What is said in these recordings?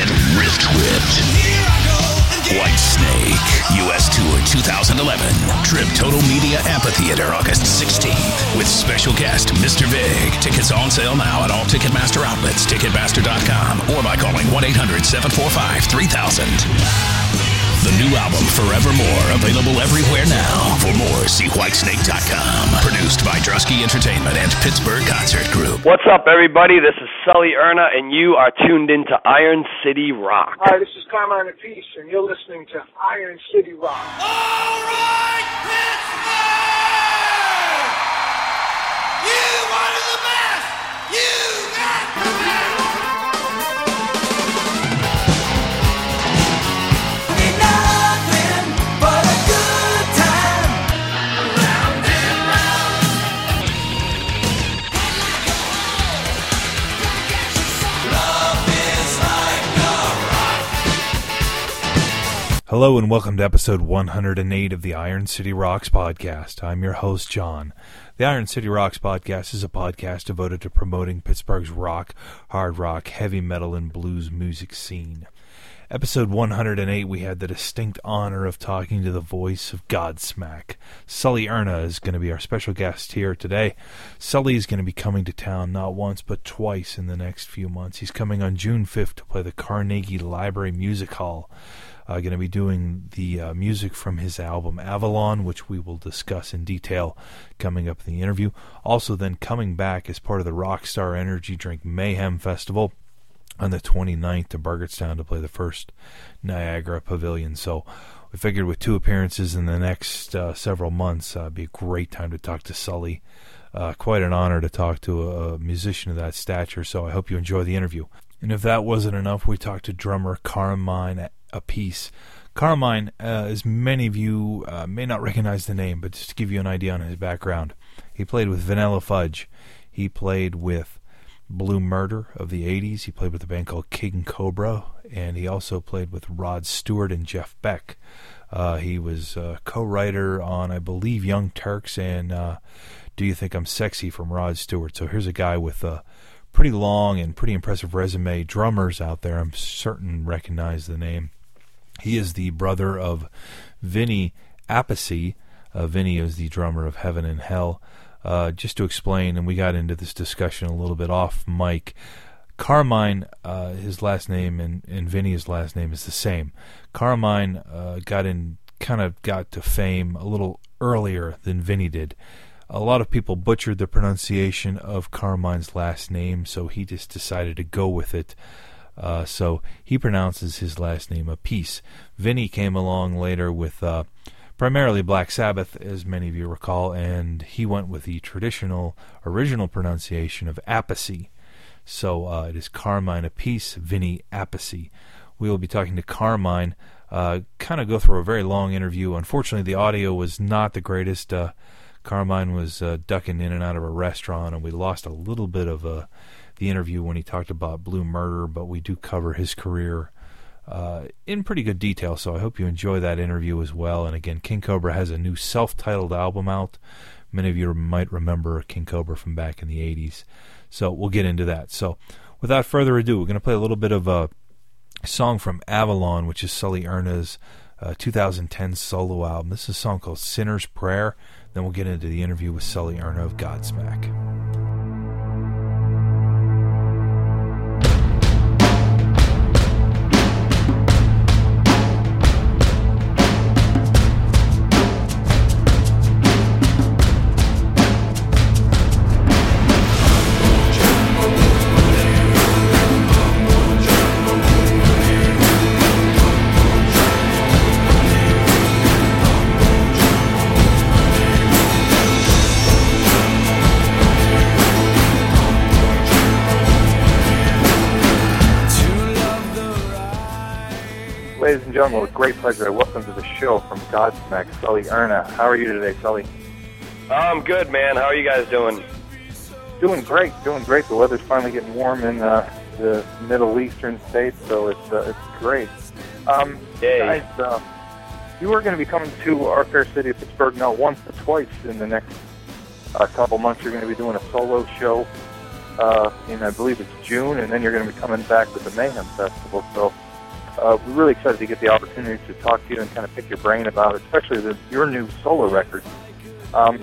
Get wrist whipped. Whitesnake, U.S. Tour 2011. Trib Total Media Amphitheater, August 16th. With special guest, Mr. Big. Tickets on sale now at all Ticketmaster outlets, Ticketmaster.com, or by calling 1 800 745 3000. The new album, Forevermore, available everywhere now. For more, see whitesnake.com. Produced by Drusky Entertainment and Pittsburgh Concert Group. What's up, everybody? This is Sully Erna, and you are tuned into Iron City Rock. Hi, this is Carmine Appice, and you're listening to Iron City Rock. All right, Pittsburgh! You wanted the best! You got the best! Hello and welcome to episode 108 of the Iron City Rocks podcast. I'm your host, John. The Iron City Rocks podcast is a podcast devoted to promoting Pittsburgh's rock, hard rock, heavy metal, and blues music scene. Episode 108, we had the distinct honor of talking to the voice of Godsmack. Sully Erna is going to be our special guest here today. Sully is going to be coming to town not once but twice in the next few months. He's coming on June 5th to play the Carnegie Library Music Hall uh, going to be doing the uh, music from his album Avalon, which we will discuss in detail coming up in the interview. Also, then coming back as part of the Rockstar Energy Drink Mayhem Festival on the 29th to Burgettstown to play the first Niagara Pavilion. So we figured with two appearances in the next uh, several months, uh, it'd be a great time to talk to Sully. Uh, quite an honor to talk to a musician of that stature, so I hope you enjoy the interview. And if that wasn't enough, we talked to drummer Carmine Apiece. Carmine, uh, as many of you uh, may not recognize the name, but just to give you an idea on his background, he played with Vanilla Fudge. He played with Blue Murder of the 80s. He played with a band called King Cobra, and he also played with Rod Stewart and Jeff Beck. Uh, he was uh, co-writer on, I believe, Young Turks and uh, "Do You Think I'm Sexy" from Rod Stewart. So here's a guy with a pretty long and pretty impressive resume. Drummers out there, I'm certain, recognize the name. He is the brother of Vinny Appice. Uh, Vinny is the drummer of Heaven and Hell. Uh, just to explain, and we got into this discussion a little bit off mic. Carmine, uh, his last name, and, and Vinny's last name is the same. Carmine uh, got in, kind of got to fame a little earlier than Vinny did. A lot of people butchered the pronunciation of Carmine's last name, so he just decided to go with it. Uh, so he pronounces his last name a piece. Vinny came along later with uh, primarily Black Sabbath, as many of you recall, and he went with the traditional original pronunciation of Appice. So uh, it is Carmine Apiece, Vinny Appice. We will be talking to Carmine. Uh, kind of go through a very long interview. Unfortunately, the audio was not the greatest. Uh, Carmine was uh, ducking in and out of a restaurant, and we lost a little bit of uh, the interview when he talked about Blue Murder, but we do cover his career uh, in pretty good detail. So I hope you enjoy that interview as well. And again, King Cobra has a new self-titled album out. Many of you might remember King Cobra from back in the '80s. So we'll get into that. So without further ado, we're going to play a little bit of a song from Avalon, which is Sully Erna's uh, 2010 solo album. This is a song called Sinner's Prayer. Then we'll get into the interview with Sully Erna of Godsmack. Gentlemen, with great pleasure, I welcome to the show from Godsmack, Sully Erna. How are you today, Sully? I'm good, man. How are you guys doing? Doing great, doing great. The weather's finally getting warm in uh, the Middle Eastern states, so it's uh, it's great. Um, Yay. guys, uh, you are going to be coming to our fair city of Pittsburgh now once or twice in the next uh, couple months. You're going to be doing a solo show uh, in I believe it's June, and then you're going to be coming back with the Mayhem Festival. So uh, we're really excited to get the opportunity to talk to you and kind of pick your brain about, especially the, your new solo record. Um,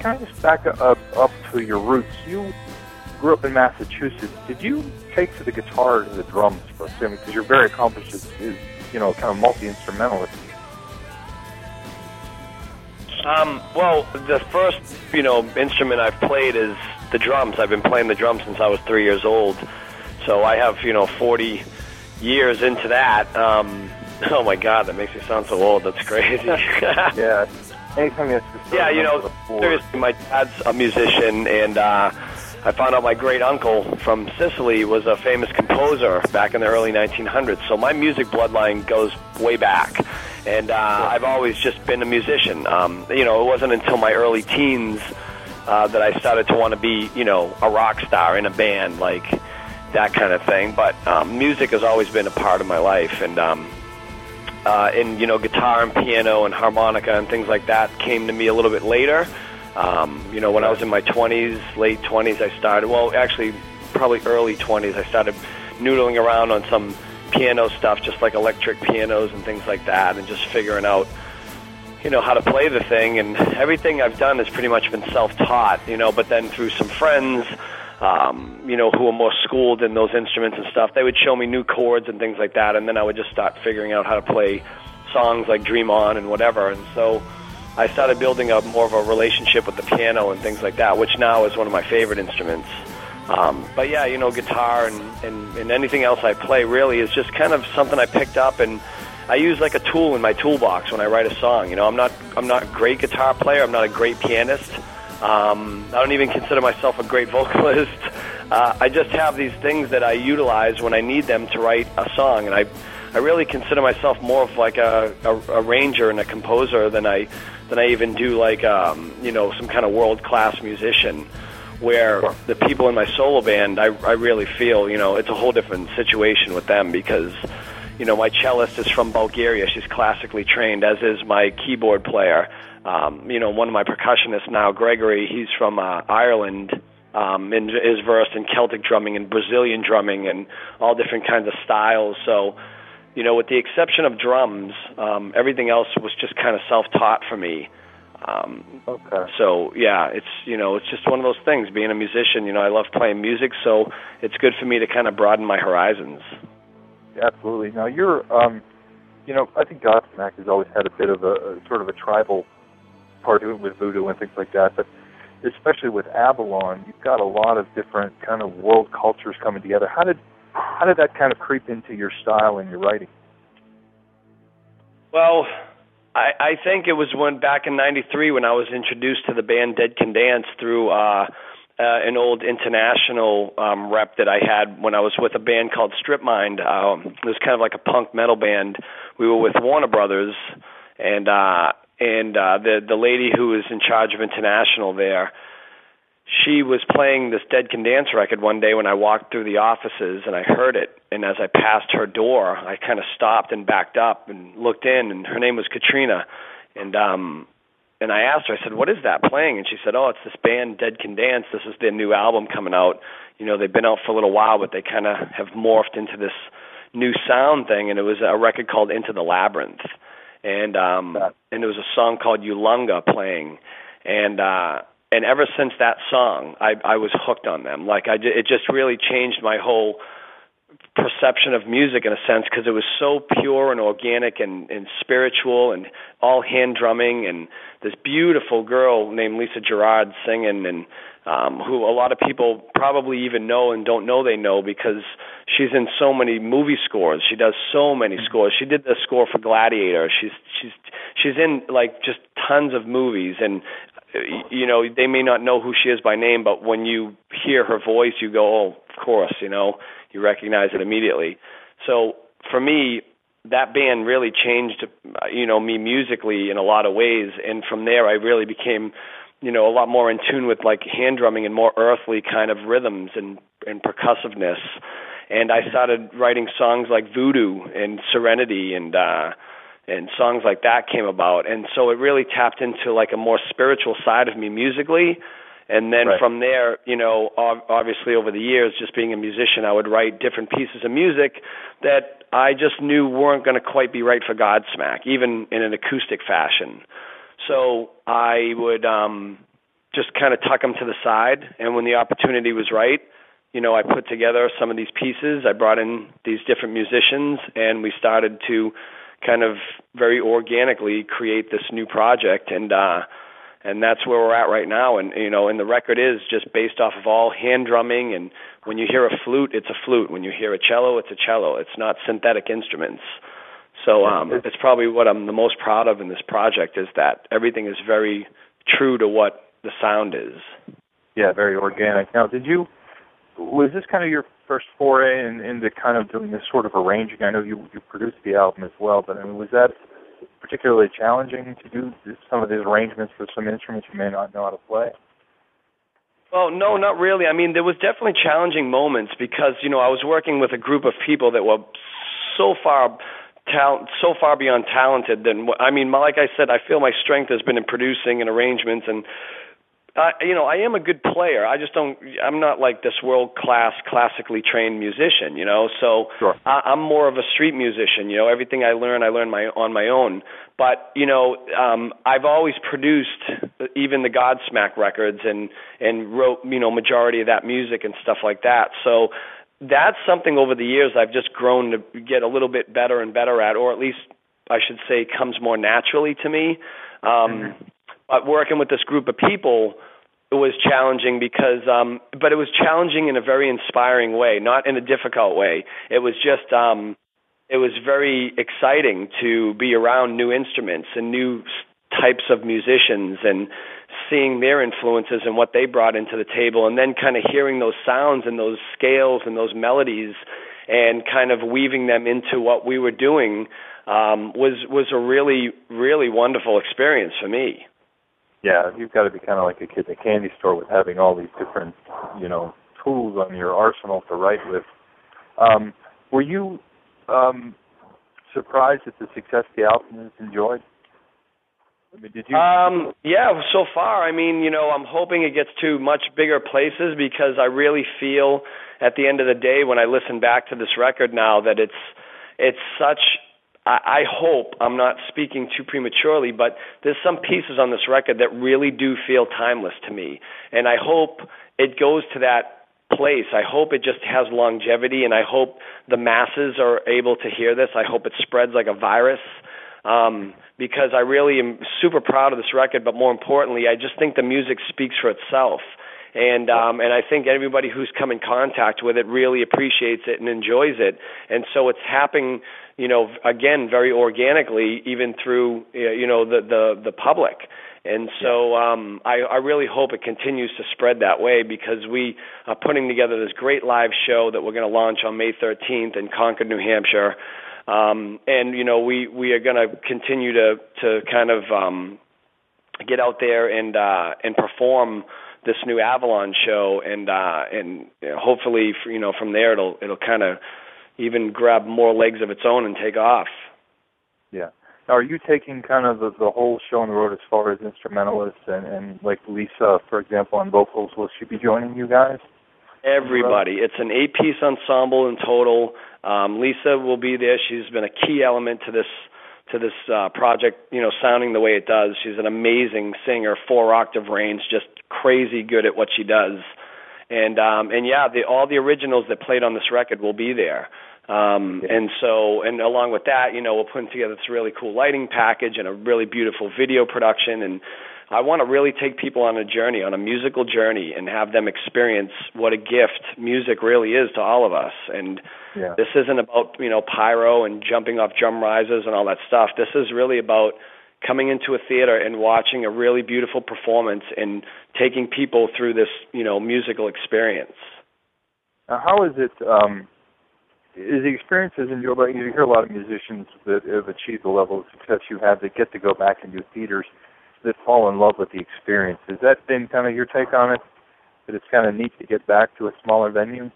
kind of just back up, up to your roots. You grew up in Massachusetts. Did you take to the guitar or the drums? I mean, because you're very accomplished as, as you know, kind of multi instrumentalist. Um, well, the first, you know, instrument I've played is the drums. I've been playing the drums since I was three years old. So I have, you know, 40 years into that. Um, oh my God, that makes me sound so old. That's crazy. yeah. Anytime you yeah, you know, seriously, my dad's a musician, and uh, I found out my great uncle from Sicily was a famous composer back in the early 1900s. So my music bloodline goes way back, and uh, I've always just been a musician. Um, you know, it wasn't until my early teens uh, that I started to want to be, you know, a rock star in a band, like that kind of thing. But um, music has always been a part of my life, and um, uh, and you know, guitar and piano and harmonica and things like that came to me a little bit later. Um, you know, when I was in my 20s, late 20s, I started. Well, actually, probably early 20s, I started noodling around on some piano stuff, just like electric pianos and things like that, and just figuring out, you know, how to play the thing. And everything I've done has pretty much been self-taught, you know. But then through some friends, um, you know, who were more schooled in those instruments and stuff, they would show me new chords and things like that, and then I would just start figuring out how to play songs like Dream On and whatever. And so I started building up more of a relationship with the piano and things like that, which now is one of my favorite instruments. Um, but yeah, you know, guitar and, and, and anything else I play really is just kind of something I picked up and I use like a tool in my toolbox when I write a song. You know, I'm not I'm not a great guitar player. I'm not a great pianist. Um, I don't even consider myself a great vocalist. Uh, I just have these things that I utilize when I need them to write a song, and I I really consider myself more of like a, a arranger and a composer than I than I even do like um, you know some kind of world class musician where the people in my solo band, I, I really feel, you know, it's a whole different situation with them because, you know, my cellist is from Bulgaria. She's classically trained, as is my keyboard player. Um, you know, one of my percussionists now, Gregory, he's from uh, Ireland. Um, and is versed in Celtic drumming and Brazilian drumming and all different kinds of styles. So, you know, with the exception of drums, um, everything else was just kind of self-taught for me. Um, Okay. so yeah, it's you know it's just one of those things. Being a musician, you know, I love playing music, so it's good for me to kind of broaden my horizons. Absolutely. Now you're, um, you know, I think Godsmack has always had a bit of a, a sort of a tribal part to it with voodoo and things like that, but especially with Avalon, you've got a lot of different kind of world cultures coming together. How did how did that kind of creep into your style and your writing? Well, I, I think it was when back in '93 when I was introduced to the band Dead Can Dance through uh, uh, an old international um, rep that I had when I was with a band called Strip Mind. Um, it was kind of like a punk metal band. We were with Warner Brothers, and uh, and uh, the the lady who was in charge of international there she was playing this Dead Can Dance record one day when I walked through the offices and I heard it. And as I passed her door, I kind of stopped and backed up and looked in, and her name was Katrina. And um, and I asked her, I said, "What is that playing?" And she said, "Oh, it's this band Dead Can Dance. This is their new album coming out. You know, they've been out for a little while, but they kind of have morphed into this new sound thing. And it was a record called Into the Labyrinth, and um, and it was a song called Yulunga playing, and uh, and ever since that song, I I was hooked on them. Like I, it just really changed my whole perception of music in a sense because it was so pure and organic and, and spiritual and all hand drumming and this beautiful girl named Lisa Gerrard singing and um, who a lot of people probably even know and don't know they know because she's in so many movie scores. She does so many scores. She did the score for Gladiator. She's she's she's in like just tons of movies and you know they may not know who she is by name but when you hear her voice you go oh of course you know? You recognize it immediately. So for me that band really changed you know me musically in a lot of ways and from there I really became you know a lot more in tune with like hand drumming and more earthly kind of rhythms and and percussiveness. And I started writing songs like Voodoo and Serenity and uh and songs like that came about and so it really tapped into like a more spiritual side of me musically And then Right. from there, you know, ob- obviously over the years, just being a musician, I would write different pieces of music that I just knew weren't going to quite be right for Godsmack, even in an acoustic fashion. So I would um, just kind of tuck them to the side, and when the opportunity was right, you know, I put together some of these pieces. I brought in these different musicians, and we started to kind of very organically create this new project. And uh, and that's where we're at right now. And you know, and the record is just based off of all hand drumming. And when you hear a flute, it's a flute. When you hear a cello, it's a cello. It's not synthetic instruments. So um, It's- probably what I'm the most proud of in this project is that everything is very true to what the sound is. Yeah, very organic. Now, did you was this kind of your first foray in, into kind of doing this sort of arranging? I know you you produced the album as well, but I mean, was that particularly challenging to do some of these arrangements for some instruments you may not know how to play? Well, no, not really. I mean, there was definitely challenging moments because you know I was working with a group of people that were so far talent, so far beyond talented than I mean. Like I said, I feel my strength has been in producing and arrangements and. Uh, you know, I am a good player. I just don't. I'm not like this world class, classically trained musician. You know, so Sure. I, I'm more of a street musician. You know, everything I learn, I learn my on my own. But you know, um, I've always produced even the Godsmack records and and wrote you know majority of that music and stuff like that. So that's something over the years I've just grown to get a little bit better and better at, or at least I should say comes more naturally to me. Um, But working with this group of people was challenging because um but it was challenging in a very inspiring way not in a difficult way. It was just um it was very exciting to be around new instruments and new types of musicians and seeing their influences and what they brought into the table and then kind of hearing those sounds and those scales and those melodies and kind of weaving them into what we were doing um was was a really really wonderful experience for me Yeah, you've got to be kind of like a kid in a candy store with having all these different, you know, tools on your arsenal to write with. Um, were you um, surprised at the success the album has enjoyed? I mean, did you? Um, yeah, so far, I mean, you know, I'm hoping it gets to much bigger places because I really feel at the end of the day when I listen back to this record now that it's it's such I, I hope I'm not speaking too prematurely, but there's some pieces on this record that really do feel timeless to me. And I hope it goes to that place. I hope it just has longevity and I hope the masses are able to hear this. I hope it spreads like a virus um, because I really am super proud of this record. But more importantly, I just think the music speaks for itself, and um, and I think everybody who's come in contact with it really appreciates it and enjoys it. And so it's happening, you know, again very organically, even through you know the the the public. And so um, I, I really hope it continues to spread that way because we are putting together this great live show that we're going to launch on May 13th in Concord, New Hampshire um, and you know we we are going to continue to to kind of um, get out there and uh, and perform this new Avalon show, and uh, and hopefully you know from there it'll it'll kind of even grab more legs of its own and take off. Yeah. Now, are you taking kind of the, the whole show on the road as far as instrumentalists and, and like Lisa, for example, on vocals? Will she be joining you guys? Everybody. It's an eight-piece ensemble in total. Um, Lisa will be there. She's been a key element to this to this uh, project. You know, sounding the way it does. She's an amazing singer, four octave range, just crazy good at what she does. And um, and yeah, the, all the originals that played on this record will be there. Um, Yeah. and so, and along with that, you know, we're putting together this really cool lighting package and a really beautiful video production. And I want to really take people on a journey, on a musical journey, and have them experience what a gift music really is to all of us. And Yeah. this isn't about you know pyro and jumping off drum risers and all that stuff. This is really about coming into a theater and watching a really beautiful performance and taking people through this you know musical experience. Now, how is it? Um, is the experience as enjoyable? You hear a lot of musicians that have achieved the level of success you have that get to go back and do theaters that fall in love with the experience. Has that been kind of your take on it? That it's kind of neat to get back to a smaller venue?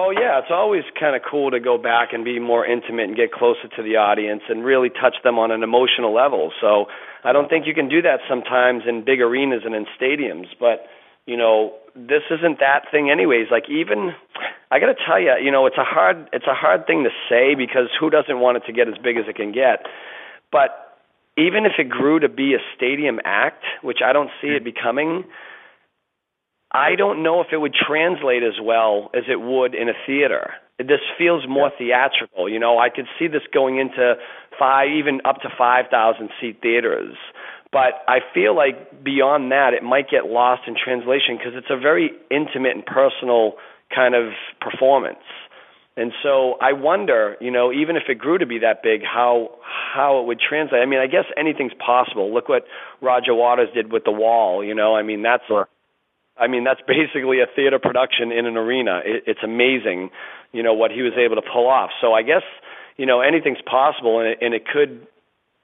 Oh yeah, it's always kind of cool to go back and be more intimate and get closer to the audience and really touch them on an emotional level. So I don't think you can do that sometimes in big arenas and in stadiums, but you know, this isn't that thing anyways. Like even I got to tell you, you know, it's a hard it's a hard thing to say because who doesn't want it to get as big as it can get? But even if it grew to be a stadium act, which I don't see it becoming, I don't know if it would translate as well as it would in a theater. This feels more theatrical. You know, I could see this going into five, even up to 5,000 seat theaters. But I feel like beyond that, it might get lost in translation because it's a very intimate and personal kind of performance. And so I wonder, you know, even if it grew to be that big, how how it would translate. I mean, I guess anything's possible. Look what Roger Waters did with The Wall. You know, I mean, that's Sure. I mean, that's basically a theater production in an arena. It, it's amazing, you know, what he was able to pull off. So I guess, you know, anything's possible, and it, and it could,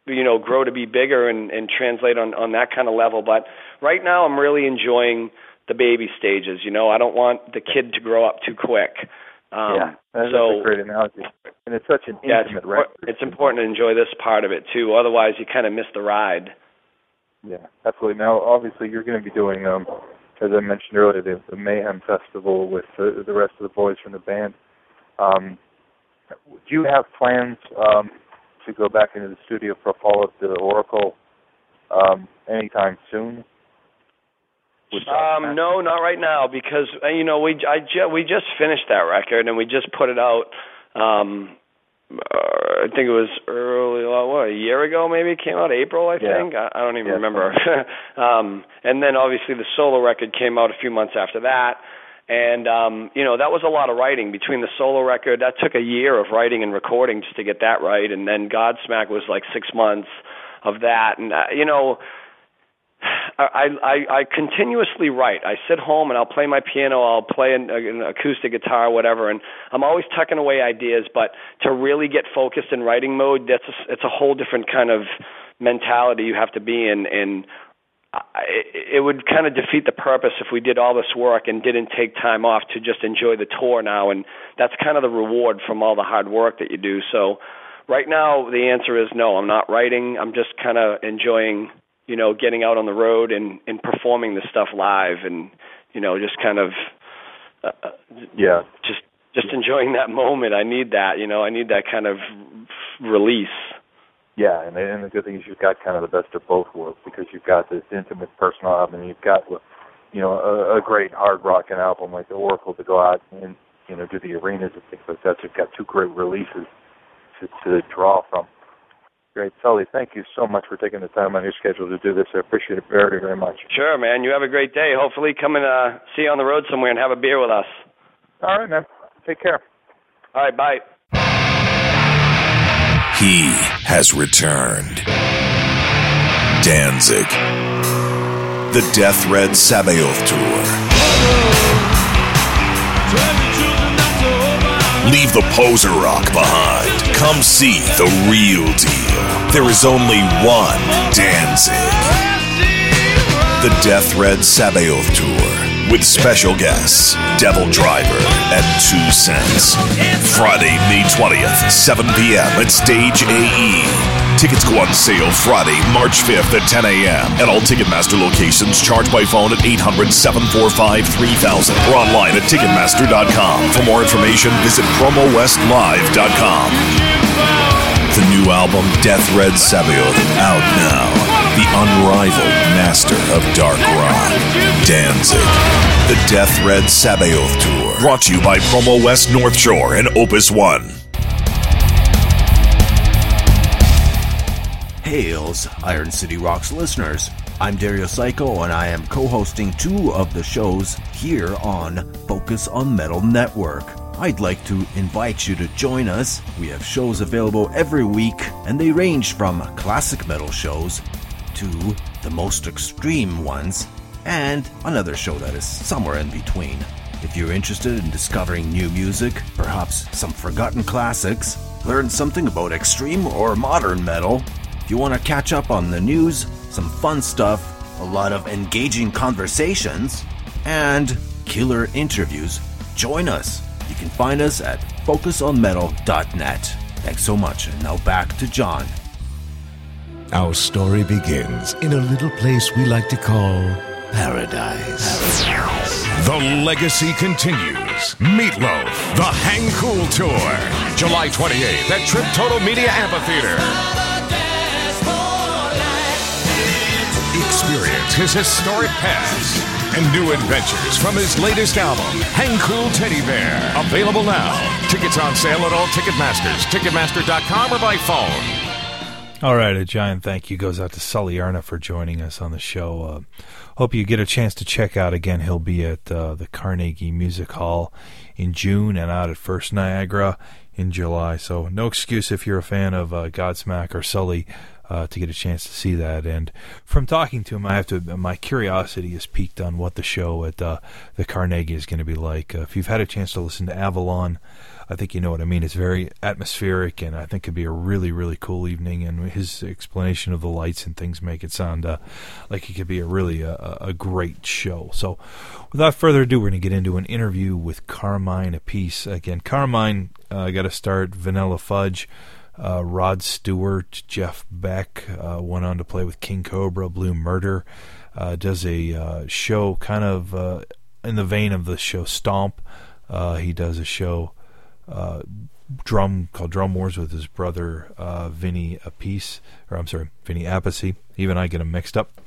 you know, grow to be bigger and, and translate on on that kind of level. But right now, I'm really enjoying the baby stages. You know, I don't want the kid to grow up too quick. Um, yeah, that's so a great analogy. And it's such an yeah, it's, intimate impor- it's important to enjoy this part of it too. Otherwise, you kind of miss the ride. Yeah, absolutely. Now, obviously, you're going to be doing, um, as I mentioned earlier, the, the Mayhem Festival with the, the rest of the boys from the band. Um, do you have plans um, to go back into the studio for a follow-up to the Oracle um, anytime soon? Um, no, not right now because uh, you know we I ju- we just finished that record and we just put it out. Um, uh, I think it was early, uh, what a year ago maybe it came out April I Yeah. think I, I don't even Yeah, remember. um, and then obviously the solo record came out a few months after that. And um, you know that was a lot of writing between the solo record. That took a year of writing and recording just to get that right, and then Godsmack was like six months of that. And uh, you know, I, I I continuously write. I sit home and I'll play my piano. I'll play an, an acoustic guitar, whatever, and I'm always tucking away ideas. But to really get focused in writing mode, that's a, it's a whole different kind of mentality you have to be in. And I, it would kind of defeat the purpose if we did all this work and didn't take time off to just enjoy the tour now. And that's kind of the reward from all the hard work that you do. So right now, the answer is no. I'm not writing. I'm just kind of enjoying you know, getting out on the road and and performing the stuff live, and you know, just kind of, uh, uh, Yeah, just just enjoying that moment. I need that, you know, I need that kind of release. yeah, and, and the good thing is you've got kind of the best of both worlds because you've got this intimate personal album, and you've got you know a, a great hard rocking album like the Oracle to go out and you know do the arenas and things like that. So you've got two great releases to, to draw from. Great, Sully. Thank you so much for taking the time on your schedule to do this. I appreciate it very, very much. Sure, man. You have a great day. Hopefully, come and uh, see you on the road somewhere and have a beer with us. All right, man. Take care. All right, bye. He has returned. Danzig. The Death Red Sabaoth Tour. Leave the poser rock behind. Come see the real deal. There is only one Danzig. The Death Red Sabaoth Tour with special guests Devil Driver and Two Cents. Friday, May 20th, 7 p.m. at Stage AE. Tickets go on sale Friday, March 5th at 10 a.m. at all Ticketmaster locations. Charge by phone at 800 745 3000 or online at Ticketmaster.com. For more information, visit PromoWestLive.com. The new album, Death Red out now. The unrivaled master of dark rock, Danzig. The Death Red Sabaoth Tour. Brought to you by Promo West North Shore and Opus One. Hails, Iron City Rocks listeners. I'm Dario Psycho, and I am co hosting two of the shows here on Focus on Metal Network. I'd like to invite you to join us. We have shows available every week, and they range from classic metal shows to the most extreme ones, and another show that is somewhere in between. If you're interested in discovering new music, perhaps some forgotten classics, learn something about extreme or modern metal, if you want to catch up on the news, some fun stuff, a lot of engaging conversations, and killer interviews, join us. You can find us at focusonmetal.net. Thanks so much. And now back to John. Our story begins in a little place we like to call paradise. The legacy continues. Meatloaf, the Hang Cool Tour, July 28th at Trib Total Media Amphitheater. Experience his historic past and new adventures from his latest album, Hang Cool Teddy Bear. Available now. Tickets on sale at all Ticketmasters, Ticketmaster.com, or by phone. All right, a giant thank you goes out to Sully Erna for joining us on the show. Uh, hope you get a chance to check out again. He'll be at uh, the Carnegie Music Hall in June and out at First Niagara in July. So no excuse if you're a fan of uh, Godsmack or Sully uh, to get a chance to see that. And from talking to him, I have to my curiosity is piqued on what the show at uh, the Carnegie is going to be like. Uh, if you've had a chance to listen to Avalon. I think you know what I mean. It's very atmospheric, and I think it could be a really, really cool evening. And his explanation of the lights and things make it sound uh, like it could be a really uh, a great show. So, without further ado, we're going to get into an interview with Carmine Appice. Again, Carmine uh, got to start Vanilla Fudge. Uh, Rod Stewart, Jeff Beck uh, went on to play with King Cobra, Blue Murder. Uh, does a uh, show kind of uh, in the vein of the show Stomp. He does a show drum called Drum Wars with his brother uh, Vinny Appice, or I'm sorry, Vinny Appice. Even I get them mixed up.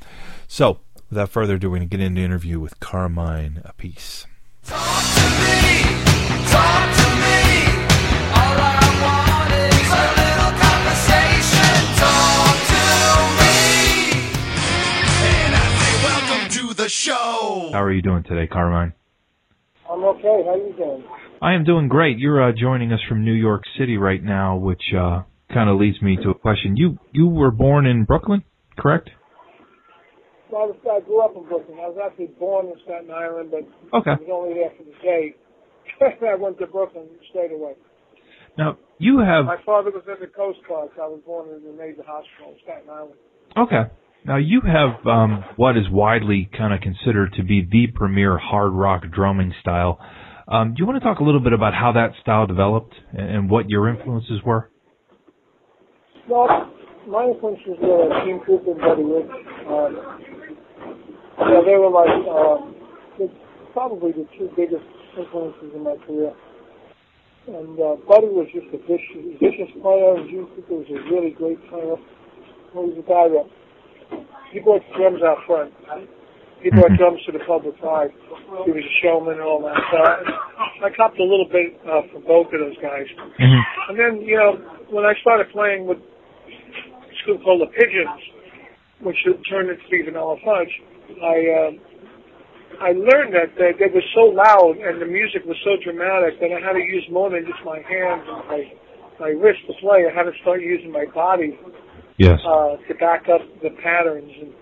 So, without further ado, we're going to get into interview with Carmine Appice. Talk to me, talk to the show. How are you doing today, Carmine? I'm okay. How are you doing? I am doing great. You're uh, joining us from New York City right now, which uh, kind of leads me to a question. You you were born in Brooklyn, correct? Well, I, was, I grew up in Brooklyn. I was actually born in Staten Island, but Okay. I was only there for the day. I went to Brooklyn and stayed away. Now you have My father was in the Coast Guard, so I was born in the Navy Hospital in Staten Island. okay. Now you have um, what is widely kind of considered to be the premier hard rock drumming style. Um, do you want to talk a little bit about how that style developed and, what your influences were? Well, my influences were Gene Krupa and Buddy Rich. Um, yeah, they were like um, the, probably the two biggest influences in my career. And uh, Buddy was just a vicious, vicious player, and Gene Krupa was a really great player. He was a guy that he brought drums out front. He brought drums to the public eye. He was a showman and all that. So I, I copped a little bit uh, from both of those guys. And then, you know, when I started playing with a school called the Pigeons, which turned into be Vanilla Fudge, I uh, I learned that they, they were so loud and the music was so dramatic that I had to use more than just my hands and my my wrist to play. I had to start using my body Yes. uh, to back up the patterns and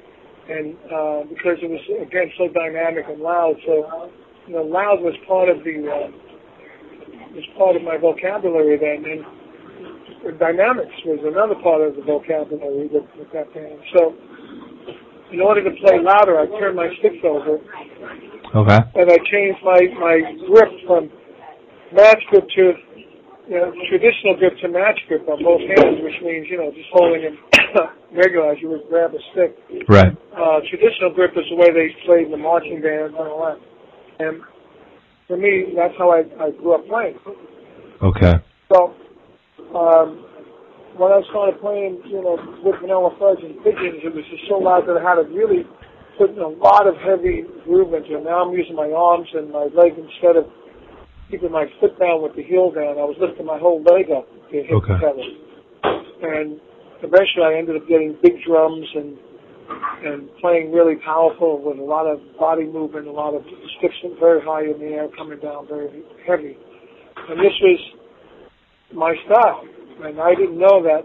and uh, because it was again so dynamic and loud. So you know, loud was part of the uh, was part of my vocabulary then, and dynamics was another part of the vocabulary with, with that band. So in order to play louder, I turned my sticks over Okay. and I changed my my grip from match grip to you know, traditional grip to match grip on both hands, which means you know just holding it regular as you would grab a stick. Right. Uh, traditional grip is the way they played in the marching bands and all that. And for me, that's how I, I grew up playing. Okay. So um, when I started playing, you know, with Vanilla Fudge and Pigeons, it was just so loud that I had to really put in a lot of heavy into it. Now I'm using my arms and my leg instead of keeping my foot down with the heel down. I was lifting my whole leg up to hit Okay. the pedal. And eventually I ended up getting big drums and and playing really powerful with a lot of body movement, a lot of sticks very high in the air, coming down very heavy. And this was my style. And I didn't know that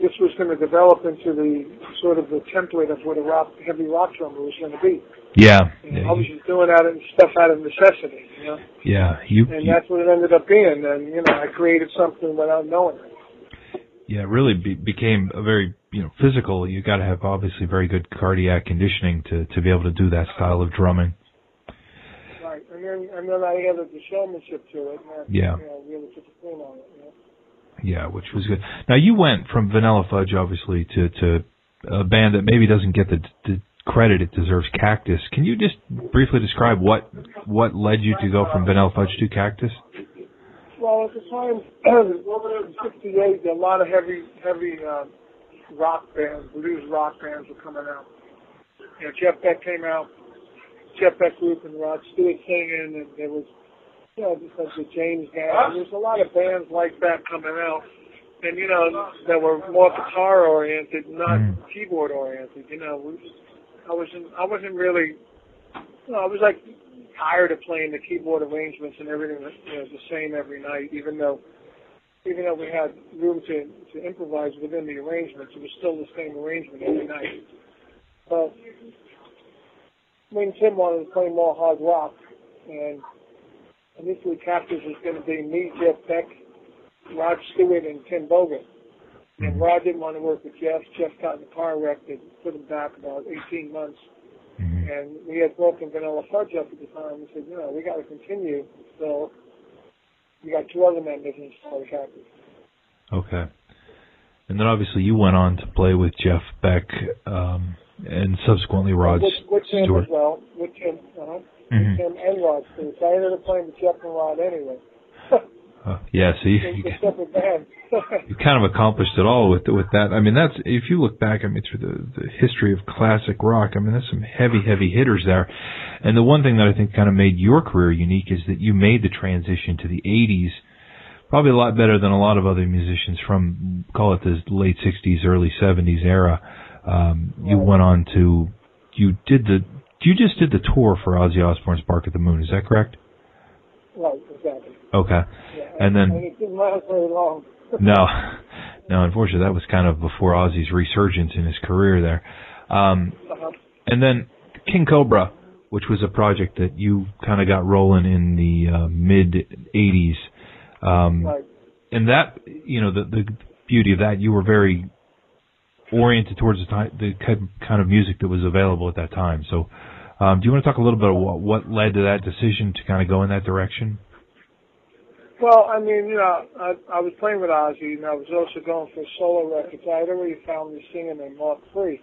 this was going to develop into the sort of the template of what a rock, heavy rock drummer was going to be. Yeah. I was just doing that and stuff out of necessity, you know. yeah. You. And you- that's what it ended up being. And you know, I created something without knowing it. yeah. It really be, became a very you know physical. You got to have obviously very good cardiac conditioning to to be able to do that style of drumming. Right. And then and then I added the showmanship to it, and that, Yeah. you know, really the spin on it. You know? Yeah, which was good. Now you went from Vanilla Fudge, obviously, to to a band that maybe doesn't get the, the credit it deserves, Cactus. Can you just briefly describe what what led you to go from Vanilla Fudge to Cactus? Well, at the time, in '68, a lot of heavy, heavy uh, rock bands, blues rock bands were coming out. You know, Jeff Beck came out, Jeff Beck group, and Rod Stewart singing, and there was, you know, just like the James Gang. There's a lot of bands like that coming out, and you know, that were more guitar oriented, not Mm. keyboard oriented. You know, we, I wasn't, I wasn't really, you know, I was like tired of playing the keyboard arrangements and everything you know, the same every night, even though even though we had room to, to improvise within the arrangements, it was still the same arrangement every night. But me and Tim wanted to play more hard rock, and initially Cactus was to be me, Jeff Beck, Rod Stewart, and Tim Bogert. And Rod didn't want to work with Jeff. Jeff got in a car wreck that put him back about 18 months. And we had broken Vanilla Fudge up at the time. We said, no, we got to continue. So we got two other members in Star Cactus. Okay. And then obviously you went on to play with Jeff Beck um, and subsequently Rod with, with Tim Stewart. as well. With Tim, uh-huh. Mhm. With Tim and Rod Stewart. So I ended up playing with Jeff and Rod anyway. Uh, yeah, so you, you, a separate band. you kind of accomplished it all with with that. I mean, that's if you look back, I mean, through the, the history of classic rock, I mean, there's some heavy, heavy hitters there. And the one thing that I think kind of made your career unique is that you made the transition to the 80s probably a lot better than a lot of other musicians from call it the late 60s, early 70s era. Um, you went on to you did the you just did the tour for Ozzy Osbourne's Bark at the Moon. Is that correct? right. Okay. And then it didn't last very long. no, no. Unfortunately, that was kind of before Ozzy's resurgence in his career there. Um, Uh-huh. and then King Cobra, which was a project that you kind of got rolling in the uh, mid '80s. Um, Right. and that, you know, the the beauty of that, you were very oriented towards the, ti- the kind of music that was available at that time. So, um, do you want to talk a little bit about what, what led to that decision to kind of go in that direction? Well, I mean, you know, I, I was playing with Ozzy, and I was also going for solo records. I had already found this singer named Mark Free,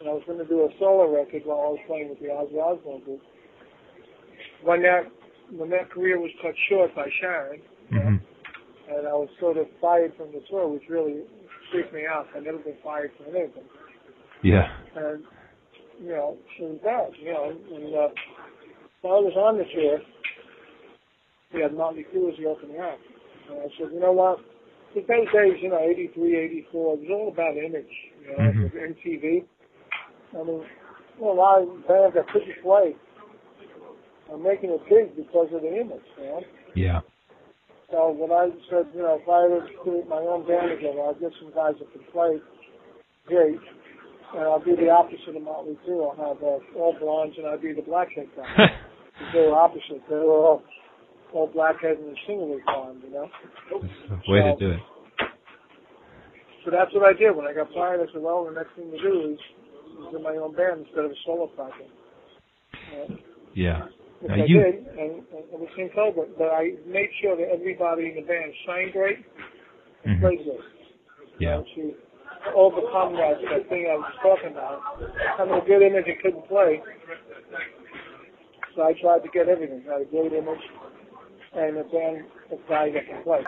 and I was going to do a solo record while I was playing with the Ozzy Osbourne group. When that when that career was cut short by Sharon, hmm and I was sort of fired from the tour, which really freaked me out. I'd never been fired from anything, Yeah. and you know, it was bad. You know, and uh, while I was on the tour, we had Motley Crue as the opening act. And I said, you know what? In those days, you know, 83, 84, it was all about image, you know, Mhm. with MTV. I mean, know, a lot of bands that couldn't play are making it big because of the image, you know. Yeah. So when I said, you know, if I ever create my own band again, I'll get some guys that can play great, and I'll do the opposite of Motley Crue. I'll have uh, all blondes, and I'll be the blackhead guy. they were opposite. They were all, all blackhead and singly blonde, you know. The way to do it. So that's what I did. When I got fired, I said, well, the next thing to do is, is do my own band instead of a solo project. Uh, Yeah. which Now I you- did, and, and it was Cobra. But I made sure that everybody in the band sang great and Mhm. played great. You Yeah. know, to overcome that, that thing I was talking about. Having a good image and couldn't play. So I tried to get everything. I had a great image and of guys that can play.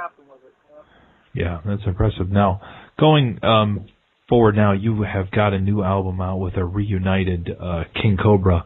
Yeah, that's impressive. Now, going um, forward, now you have got a new album out with a reunited uh, King Cobra.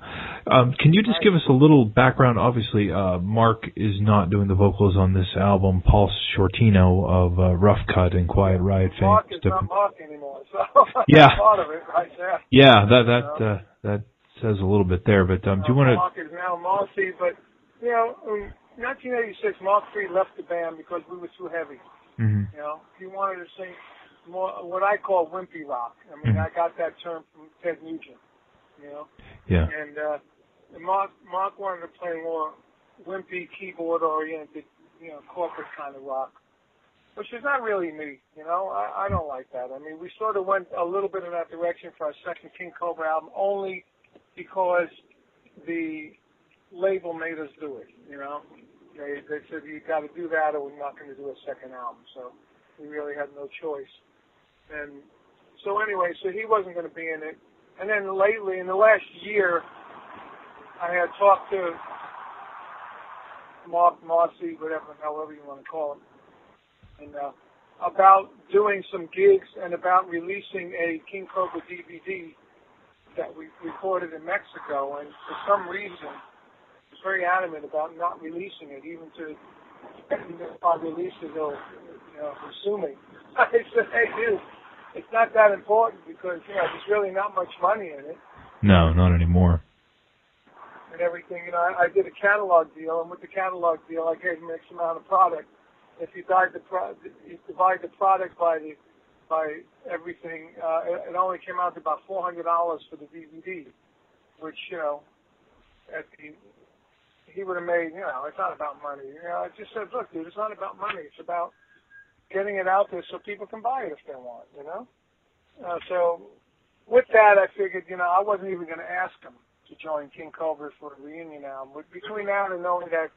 Um, can you just give us a little background? Obviously, uh, Mark is not doing the vocals on this album. Paul Shortino of uh, Rough Cutt and Quiet Riot fame. Mark is not in- Mark anymore, so Yeah. part of it right there. Yeah, that that uh, that says a little bit there. But um, do you want to? Mark is now Marcy, but you know, in 1986, Mark Free left the band because we were too heavy. Mhm. You know, he wanted to sing more what I call wimpy rock. I mean, Mhm. I got that term from Ted Nugent. You know, Yeah. and uh, and Mark Mark wanted to play more wimpy keyboard oriented, you know, corporate kind of rock. Which is not really me, you know. I, I don't like that. I mean, we sort of went a little bit in that direction for our second King Cobra album, only because the label made us do it. You know, they they said you got to do that, or we're not going to do a second album. So we really had no choice. And so anyway, so he wasn't going to be in it. And then lately, in the last year, I had talked to Mark Marcy, whatever, however you want to call him, and uh, about doing some gigs and about releasing a King Cobra DVD that we recorded in Mexico. And for some reason, very adamant about not releasing it, even to if I release it, he'll you know, sue me. I said, hey, dude, it's not that important because you know there's really not much money in it No, not anymore. and everything. You know, I, I did a catalog deal, and with the catalog deal, I gave him X amount of product. If you divide the pro- you divide the product by the by everything, uh, it, it only came out to about four hundred dollars for the DVD, which you know, at the he would have made. You know, it's not about money. You know, I just said, look, dude, it's not about money. It's about getting it out there so people can buy it if they want. You know, uh, so with that, I figured, you know, I wasn't even going to ask him to join King Cobra for a reunion album. But between that and knowing that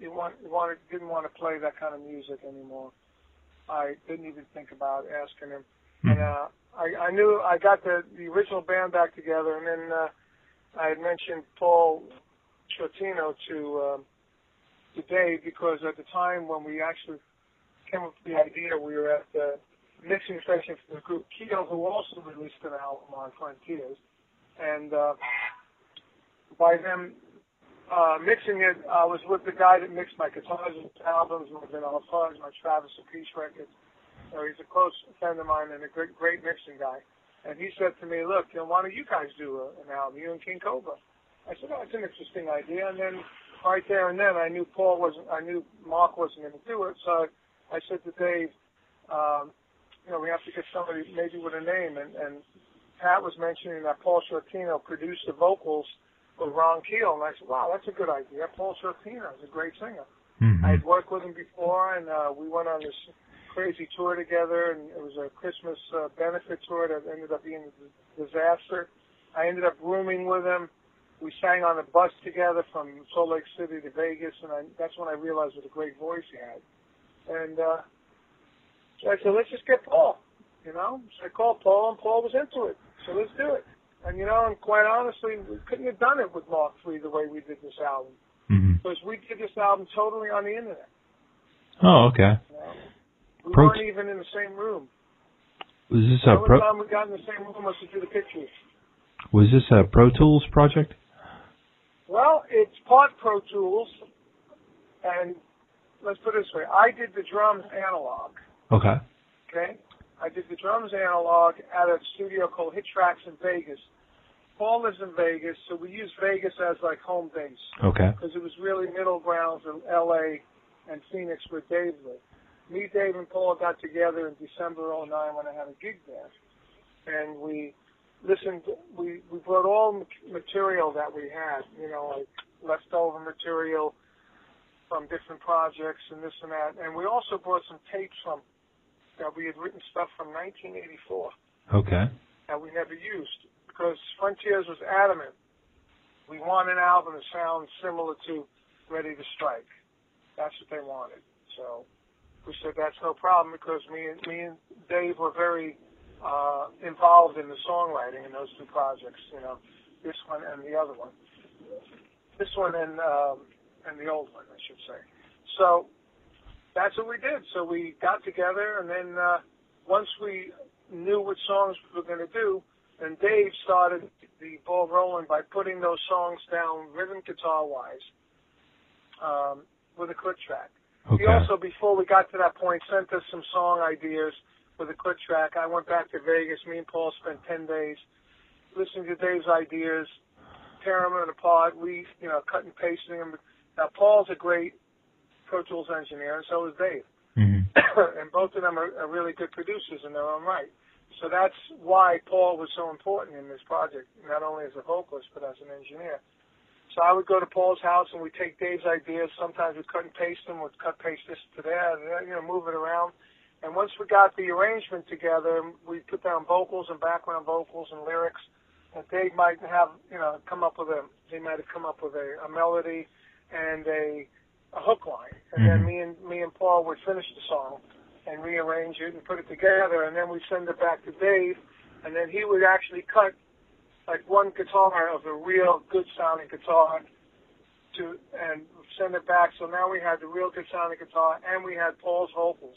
he want, he wanted, didn't want to play that kind of music anymore, I didn't even think about asking him. And uh, I, I knew I got the the original band back together, and then uh, I had mentioned Paul Shortino to uh, to Dave because at the time when we actually came up with the idea, we were at the mixing session for the group Keto, who also released an album on Frontiers, and uh, by them uh, mixing it, I was with the guy that mixed my guitars and albums, my Vanilla Fudge, my Travers and Appice records. So he's a close friend of mine and a great, great mixing guy. And he said to me, "Look, you know, why don't you guys do a, an album? You and King Cobra." I said, "Oh, it's an interesting idea." And then right there and then, I knew Paul wasn't, I knew Mark wasn't going to do it. So I said to Dave, um, "You know, we have to get somebody maybe with a name." And, and Pat was mentioning that Paul Shortino produced the vocals with Ron Keel, and I said, "Wow, that's a good idea. Paul Shortino is a great singer." I had worked with him before, and uh, we went on this crazy tour together, and it was a Christmas uh, benefit tour that ended up being a disaster. I ended up rooming with him. We sang on a bus together from Salt Lake City to Vegas, and I, that's when I realized what a great voice he had. And uh, so I said, let's just get Paul, you know. So I called Paul, and Paul was into it. So let's do it. And you know, and quite honestly, we couldn't have done it with Mark Free the way we did this album because we did this album totally on the internet. Oh, okay. You know? We Pro- weren't even in the same room. Was this The a pro? time we got in the same room was to do the pictures. Was this a Pro Tools project? Well, it's part Pro Tools, and let's put it this way: I did the drums analog. Okay. Okay, I did the drums analog at a studio called Hit Tracks in Vegas. Paul lives in Vegas, so we used Vegas as like home base Okay. because it was really middle grounds in L.A. and Phoenix where Dave lived. Me, Dave, and Paul got together in December '09 when I had a gig there, and we listened. We we brought all material that we had, you know, like leftover material from different projects and this and that, and we also brought some tapes from that we had written stuff from 1984 Okay. that we never used because Frontiers was adamant. We want an album to sound similar to Ready to Strike. That's what they wanted. So we said that's no problem because me and me and Dave were very uh, involved in the songwriting in those two projects. You know, this one and the other one. This one and um, and the old one, I should say. So that's what we did. So we got together, and then uh, once we knew what songs we were going to do, then Dave started the ball rolling by putting those songs down, rhythm guitar wise, um, with a click track. He also, before we got to that point, sent us some song ideas with a click track. I went back to Vegas. Me and Paul spent 10 days listening to Dave's ideas, tearing them apart. We, you know, cut and pasting them. Now, Paul's a great Pro Tools engineer, and so is Dave. Mm-hmm. and both of them are, are really good producers in their own right. So that's why Paul was so important in this project, not only as a vocalist, but as an engineer. So I would go to Paul's house and we'd take Dave's ideas. Sometimes we'd cut and paste them, we'd cut paste this to that, and, you know, move it around. And once we got the arrangement together, we put down vocals and background vocals and lyrics. that they might have, you know, come up with a, they might have come up with a, a melody and a, a hook line, and then Mhm. me and me and Paul would finish the song and rearrange it and put it together, and then we send it back to Dave, and then he would actually cut like one guitar of a real good sounding guitar to and send it back. So now we had the real good sounding guitar and we had Paul's vocals.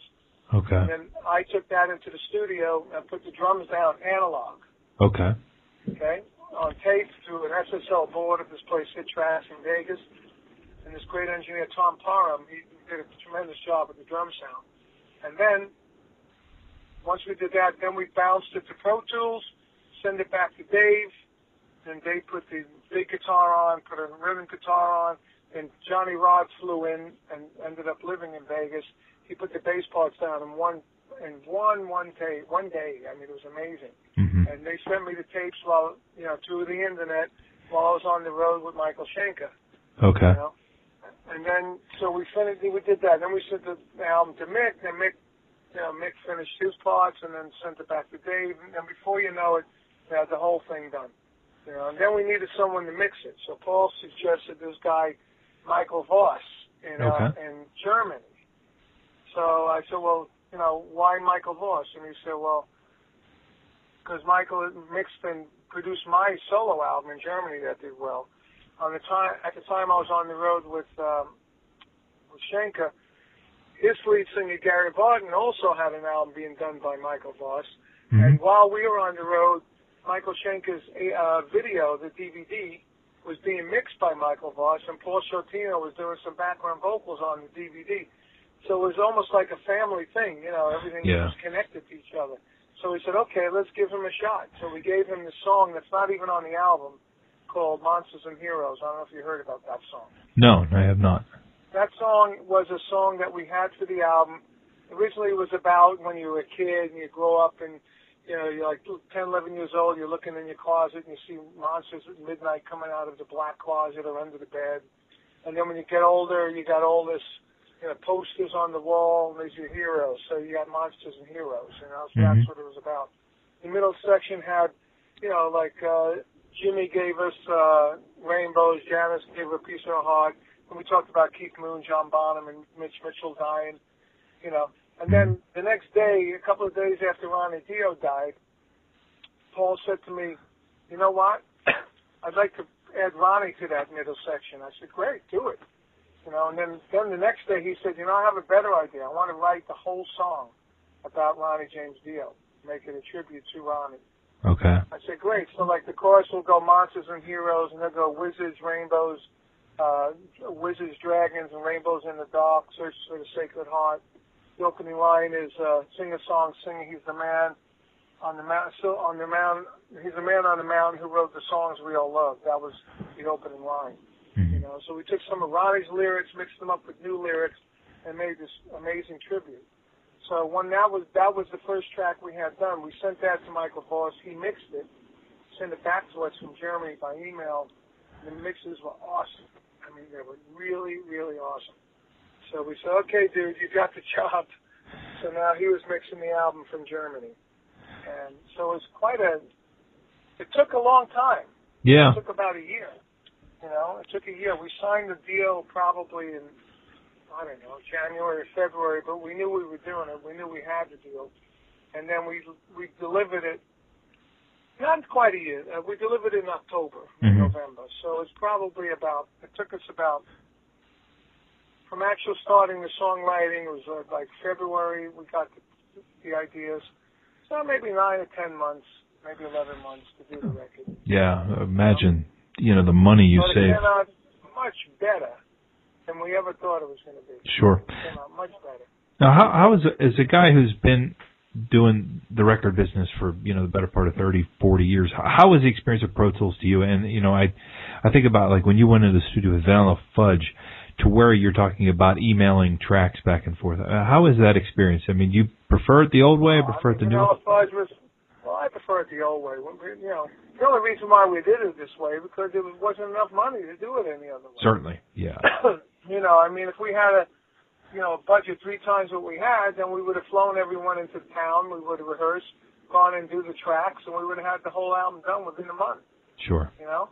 Okay. And then I took that into the studio and put the drums down analog, Okay. okay, on tape through an SSL board at this place, Hit Tracks in Vegas. And this great engineer, Tom Parham, he did a tremendous job with the drum sound. And then, once we did that, then we bounced it to Pro Tools, send it back to Dave, and Dave put the big guitar on, put a rhythm guitar on, and Johnny Rod flew in and ended up living in Vegas. He put the bass parts down in one in one one day one day. I mean, it was amazing. Mhm. And they sent me the tapes while you know through the internet while I was on the road with Michael Schenker. Okay. You know? And then so we finished. We did that. Then we sent the album to Mick. Then Mick, you know, Mick finished his parts and then sent it back to Dave. And then before you know it, we had the whole thing done. You know, and then we needed someone to mix it. So Paul suggested this guy, Michael Voss, in uh, in Germany. So I said, well, you know, why Michael Voss? And he said, well, because Michael mixed and produced my solo album in Germany that did well. On the time, at the time I was on the road with um, with Schenker, his lead singer Gary Barden also had an album being done by Michael Voss. And while we were on the road, Michael Schenker's uh, video, the DVD, was being mixed by Michael Voss, and Paul Shortino was doing some background vocals on the DVD. So it was almost like a family thing, you know, everything Yeah. was connected to each other. So we said, okay, let's give him a shot. So we gave him the song that's not even on the album called Monsters and Heroes. I don't know if you heard about that song. No, I have not. That song was a song that we had for the album. Originally, it was about when you were a kid and you grow up and you know you're like 10, 11 years old. You're looking in your closet and you see monsters at midnight coming out of the black closet or under the bed. And then when you get older, you got all this you know posters on the wall. And there's your heroes. So you got monsters and heroes. You know, so that's Mhm. what it was about. The middle section had you know like uh, Jimmy gave us uh, rainbows. Janis gave her a piece of her heart. And we talked about Keith Moon, John Bonham, and Mitch Mitchell dying, you know. And then the next day, a couple of days after Ronnie Dio died, Paul said to me, "You know what? I'd like to add Ronnie to that middle section." I said, "Great, do it." You know. And then then the next day he said, "You know, I have a better idea. I want to write the whole song about Ronnie James Dio, make it a tribute to Ronnie." Okay. I said, great. So like the chorus will go monsters and heroes, and they'll go wizards, rainbows, uh, wizards, dragons, and rainbows in the dark. Search for the sacred heart. The opening line is uh, sing a song, singing. He's the man on the mountain. So on the mountain, he's the man on the mountain who wrote the songs we all love. That was the opening line. Know, so we took some of Ronnie's lyrics, mixed them up with new lyrics, and made this amazing tribute. So when that was that was the first track we had done, we sent that to Michael Voss. He mixed it, sent it back to us from Germany by email. The mixes were awesome. I mean, they were really, really awesome. So we said, okay, dude, you got the job. So now he was mixing the album from Germany, and so it was quite a. It took a long time. Yeah. It took about a year. You know, it took a year. We signed the deal probably in I don't know January or February, but we knew we were doing it. We knew we had the deal, and then we we delivered it. Not quite a year. Uh, we delivered it in October, Mhm. November. So it's probably about. It took us about from actual starting the songwriting. It was uh, like February. We got the, the ideas. So maybe nine or ten months, maybe eleven months to do the record. Yeah. Imagine, you know, the money you but save. out much better than we ever thought it was going to be. Sure. It came out much better. Now, how how is a, as a guy who's been doing the record business for you know the better part of thirty, forty years? How, was the experience of Pro Tools to you? And you know, I I think about like when you went into the studio with Vanilla Fudge, to where you're talking about emailing tracks back and forth. Uh, how is that experience? I mean, you prefer it the old way, prefer it the new? know, Fudge was, well, I prefer it the old way. You know, the only reason why we did it this way because there wasn't enough money to do it any other way. Certainly, yeah. you know, I mean, if we had a, you know, budget three times what we had, then we would have flown everyone into town. We would have rehearsed. gone and do the tracks, and we would have had the whole album done within a month. Sure. You know,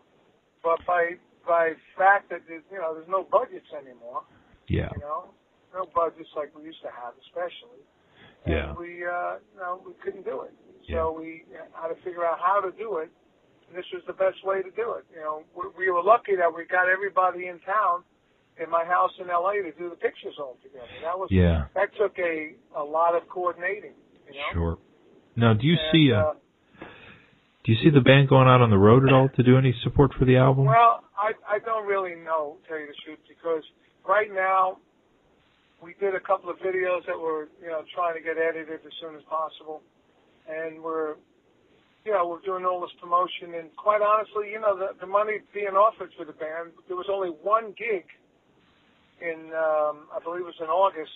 but by by fact that there's, you know there's no budgets anymore. Yeah. You know, no budgets like we used to have, especially. Yeah. And we, uh, you know, we couldn't do it. So we had to figure out how to do it. And this was the best way to do it. You know, we, we were lucky that we got everybody in town in my house in LA to do the pictures all together. That was Yeah. that took a a lot of coordinating. You know. Sure. Now, do you And, see uh, do you see the band going out on the road at all to do any support for the album? Well, I I don't really know, to tell you the truth, because right now we did a couple of videos that we're you know trying to get edited as soon as possible, and we're you know we're doing all this promotion. And quite honestly, you know the the money being offered for the band, there was only one gig in um, I believe it was in August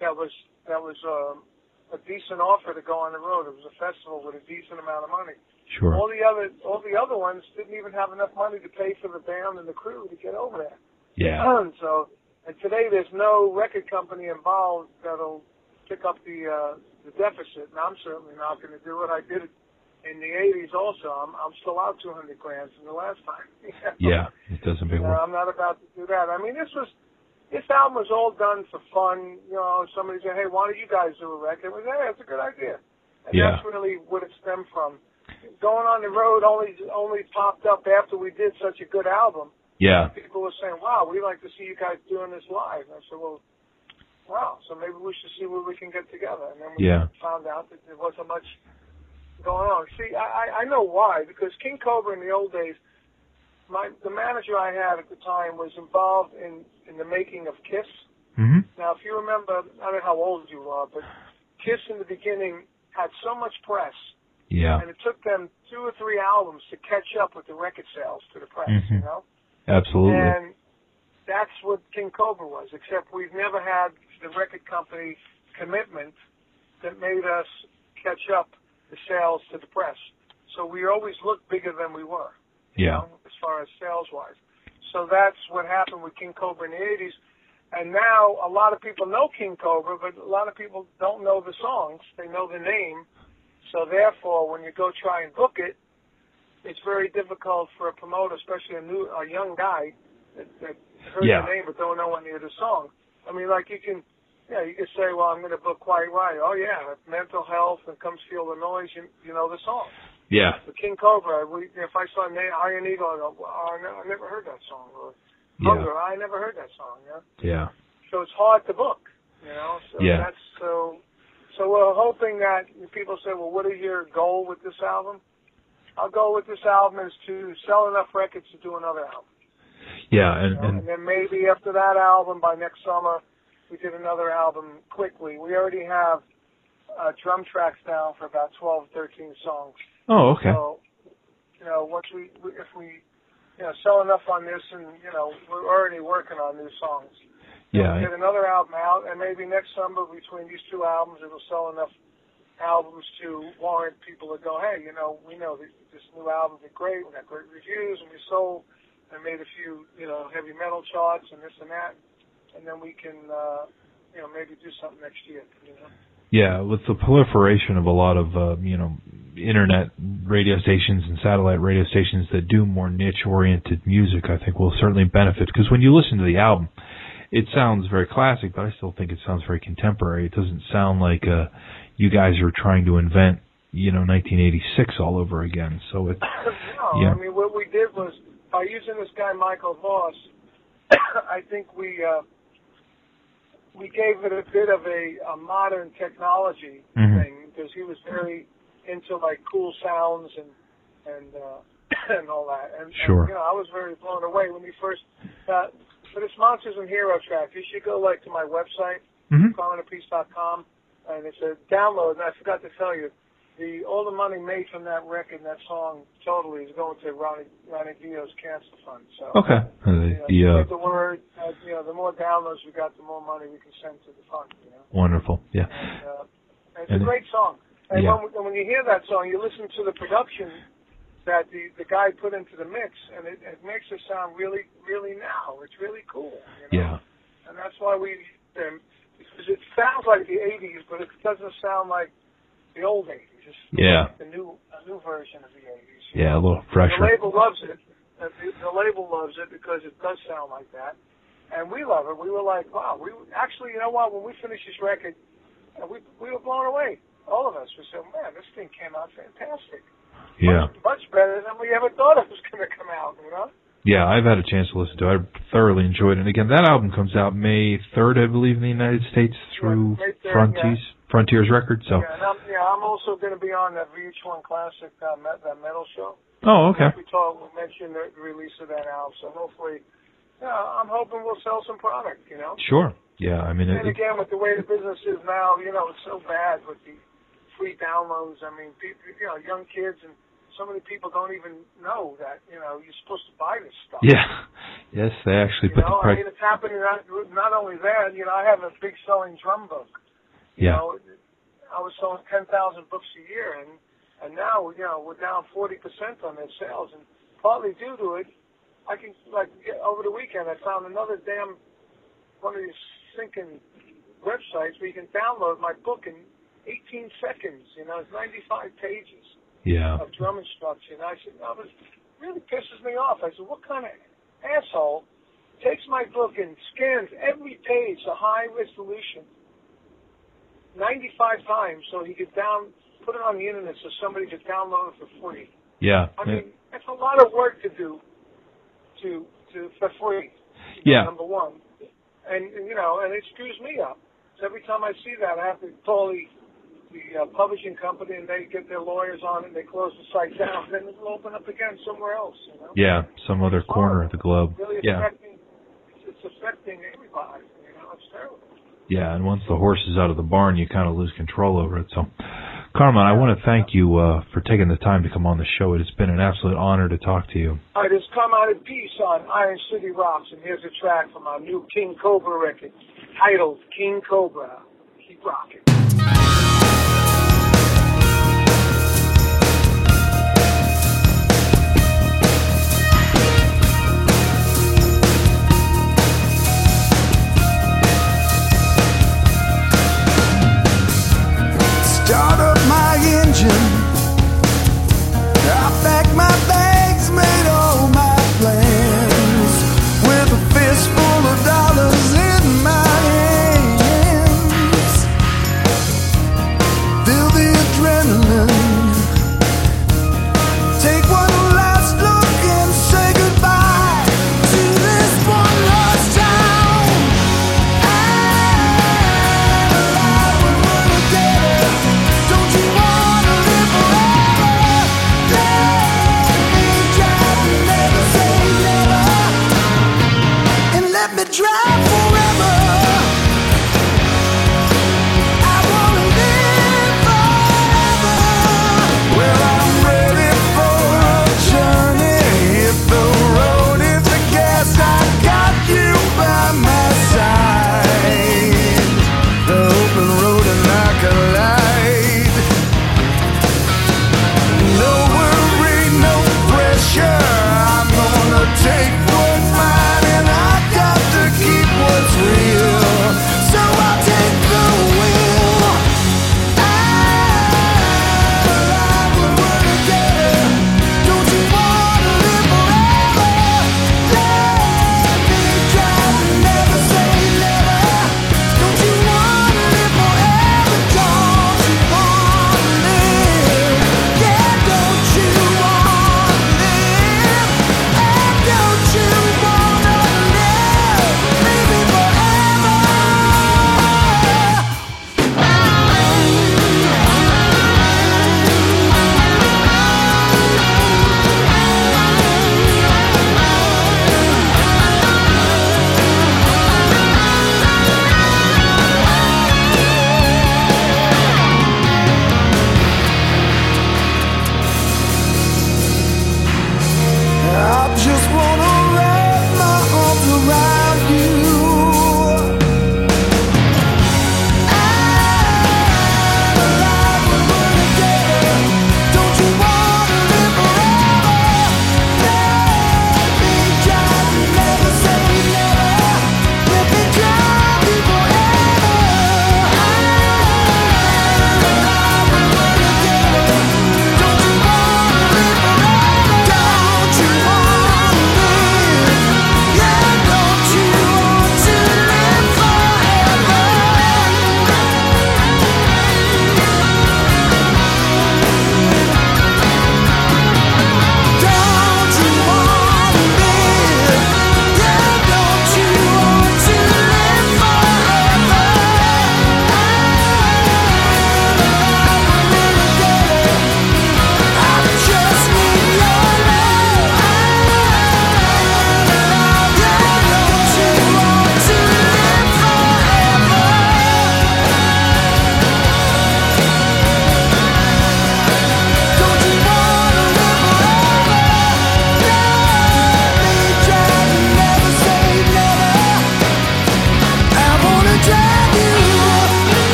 that was that was um, a decent offer to go on the road. It was a festival with a decent amount of money. Sure. All the other all the other ones didn't even have enough money to pay for the band and the crew to get over there. Yeah. so and today there's no record company involved that'll pick up the uh, the deficit, and I'm certainly not going to do it. I did it in the '80s also. I'm I'm still out 200 grand from the last time. Yeah, it doesn't You know, work. I'm not about to do that. I mean, this was this album was all done for fun. You know, somebody said, "Hey, why don't you guys do a record?" We said, "Hey, that's a good idea." And Yeah. that's really what it stemmed from. Going on the road only only popped up after we did such a good album. Yeah. People were saying, "Wow, we'd like to see you guys doing this live." And I said, "Well, wow, so maybe we should see where we can get together." And then we Yeah. found out that there wasn't much going on. See, I, I- know why because King Cobra in the old days, my the manager I had at the time was involved in in the making of Kiss. Mm-hmm. Now, if you remember, I don't know how old you are, but Kiss in the beginning had so much press, Yeah. and it took them two or three albums to catch up with the record sales to the press. Mhm. You know. Absolutely. And that's what King Cobra was, except we've never had the record company commitment that made us catch up the sales to the press. So we always looked bigger than we were, Yeah. know, as far as sales wise. So that's what happened with King Cobra in the 80s. And now a lot of people know King Cobra, but a lot of people don't know the songs. They know the name. So therefore, when you go try and book it, it's very difficult for a promoter, especially a new, a young guy that, that heard Yeah. the name but don't know any of the songs. I mean, like you can, yeah, you can say, well, I'm going to book Quiet Riot. Oh yeah, Metal Health and Come Feel the Noise. You, you know the song. Yeah. The King Cobra. We, if I saw Na- Iron Eagle, I go, oh, I ne- I never heard that song. Or Yeah. Hunger, I never heard that song. Yeah. Yeah. So it's hard to book. You know. So Yeah. That's so. So we're hoping that people say, well, what is your goal with this album? Our goal with this album is to sell enough records to do another album. Yeah. And, You know, and and then maybe after that album, by next summer, we did another album quickly. We already have uh, drum tracks down for about 12, 13 songs. oh, okay. So, you know, once we, we if we, you know, sell enough on this, and you know, we're already working on new songs. Yeah. Get another album out, and maybe next summer between these two albums, it'll sell enough albums to warrant people to go, hey, you know, we know that this new album did great, we got great reviews, and we sold and made a few, you know, heavy metal charts and this and that, and then we can, uh, you know, maybe do something next year, you know. Yeah, with the proliferation of a lot of uh, you know internet radio stations and satellite radio stations that do more niche oriented music, I think will certainly benefit because when you listen to the album, it sounds very classic, but I still think it sounds very contemporary. It doesn't sound like uh, you guys are trying to invent you know 1986 all over again. So it no, Yeah. I mean, what we did was by using this guy Michael Voss, I think we uh, we gave it a bit of a, a modern technology Mhm. thing because he was very into like cool sounds and and uh, and all that. And, Sure. and you know, I was very blown away when he first. Uh, for this Monsters and Hero track, you should go like to my website, Mhm. com, and it's a download. And I forgot to tell you, the all the money made from that record, and that song, totally is going to Ronnie Ronnie Dio's cancer fund. So okay. Uh, you know, the uh, the word. Uh, you know, the more downloads we got, the more money we can send to the fund. You know, wonderful. Yeah. and, uh, it's And a great song. And Yeah. when, when you hear that song, you listen to the production that the the guy put into the mix, and it, it makes it sound really, really now. It's really cool. You know? Yeah. and that's why we um, because it sounds like the '80s, but it doesn't sound like the old '80s. Just Yeah. the new a new version of the '80s. Yeah, a little fresher. The label loves it. The, the label loves it because it does sound like that, and we love it. We were like, wow. We actually, you know what? When we finished this record, uh, we we were blown away. All of us. We said, man, this thing came out fantastic. Yeah. Much better than we ever thought it was going to come out. You know. Yeah, I've had a chance to listen to it. I thoroughly enjoyed it. And again, that album comes out May 3rd, I believe, in the United States through 3rd, Frontiers, Frontiers Records. So, Yeah, and I'm, yeah, I'm also going to be on that VH1 Classic uh, met, that metal show. oh, okay. We talked, we mentioned the release of that album, so hopefully, yeah, I'm hoping we'll sell some product. You know. Sure. Yeah, I mean, And it, again, with the way the business is now, you know, it's so bad with the free downloads. I mean, people, you know, young kids and so many people don't even know that you know you're supposed to buy this stuff. yeah. Yes, they actually You put the know, I price. mean, it's happening. Not, not only that, you know, I have a big selling drum book. You Yeah. know, I was selling ten thousand books a year, and and now you know we're down forty percent on their sales, and partly due to it, I can like get, over the weekend I found another damn one of these sinking websites where you can download my book in 18 seconds. You know, it's 95 pages Yeah. of drum instruction. I said, no, this really pisses me off. I said, what kind of asshole takes my book and scans every page to high resolution 95 times so he could down put it on the internet so somebody could download it for free. Yeah. I mean, that's a lot of work to do to to for free. Yeah. Number one, and, you know, and it screws me up. So every time I see that, I have to call the the uh, publishing company, and they get their lawyers on it, and they close the site down. Then it'll open up again somewhere else. You know. Yeah, some other corner of the globe. Really Yeah. affecting. It's affecting everybody. You know, it's terrible. Yeah, and once the horse is out of the barn, you kind of lose control over it. So, Carmine, I want to thank you uh, for taking the time to come on the show. It has been an absolute honor to talk to you. Right, it's Carmine Appice on Iron City Rocks, and here's a track from our new King Cobra record, titled King Cobra. Keep rocking.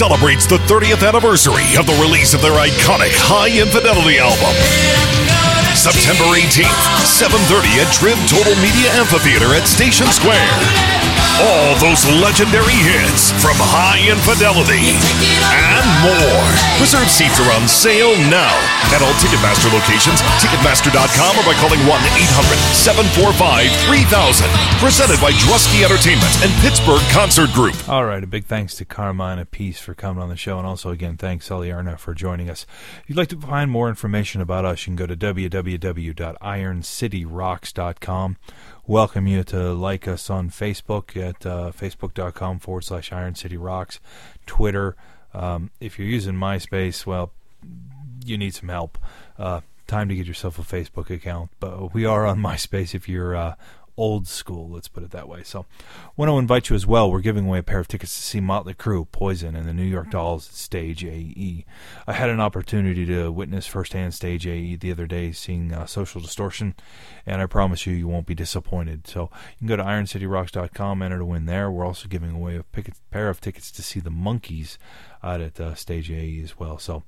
Celebrates the 30th anniversary of the release of their iconic Hi Infidelity album. September 18th, 7:30 at Trib Total Media Amphitheater at Station Square. All those legendary hits from Hi Infidelity and more. Reserve seats are on sale now at all Ticketmaster locations, Ticketmaster.com, or by calling 1-800-745-3000. Presented by Drusky Entertainment and Pittsburgh Concert Group. All right, a big thanks to Carmine Appice for coming on the show, and also again thanks Eliarna for joining us. If you'd like to find more information about us, you can go to www.ironcityrocks.com. Welcome you to like us on Facebook at uh, facebook.com forward slash Iron City Rocks, Twitter. Um, if you're using MySpace, well, you need some help. Uh, time to get yourself a Facebook account, but we are on MySpace if you're uh, old school, let's put it that way. So, want to invite you as well. We're giving away a pair of tickets to see Motley Crue, Poison, and the New York Dolls at Stage AE. I had an opportunity to witness firsthand Stage AE the other day, seeing uh, Social Distortion, and I promise you, you won't be disappointed. So, you can go to IronCityRocks.com, enter to win there. We're also giving away a pair of tickets to see the Monkees out at uh, Stage AE as well. So,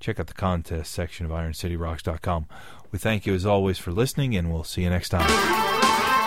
check out the contest section of IronCityRocks.com. We thank you as always for listening, and we'll see you next time.